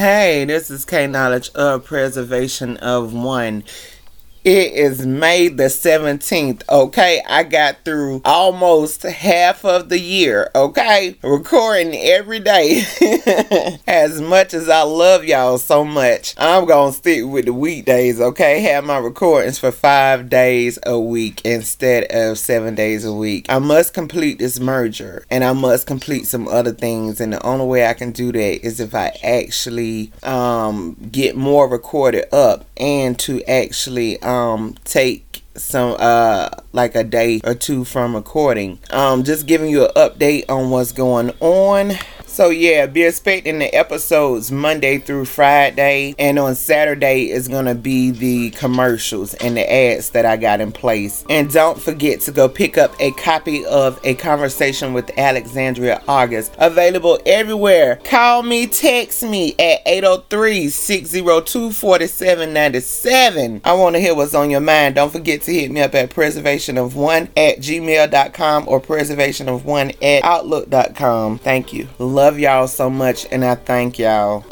Hey, this is K Knowledge of Preservation of One. It is May the 17th, okay? I got through almost half of the year, okay? Recording every day. as much as I love y'all so much, I'm gonna stick with the weekdays, okay? Have my recordings for five days a week instead of seven days a week. I must complete this merger and I must complete some other things, and the only way I can do that is if I actually um, get more recorded up and to actually um take some uh like a day or two from recording. Um just giving you an update on what's going on so yeah, be expecting the episodes Monday through Friday, and on Saturday is gonna be the commercials and the ads that I got in place. And don't forget to go pick up a copy of A Conversation with Alexandria August, available everywhere. Call me, text me at 803-602-4797. I want to hear what's on your mind. Don't forget to hit me up at preservationof1 at gmail.com or preservationof1 at outlook.com. Thank you. Love y'all so much, and I thank y'all.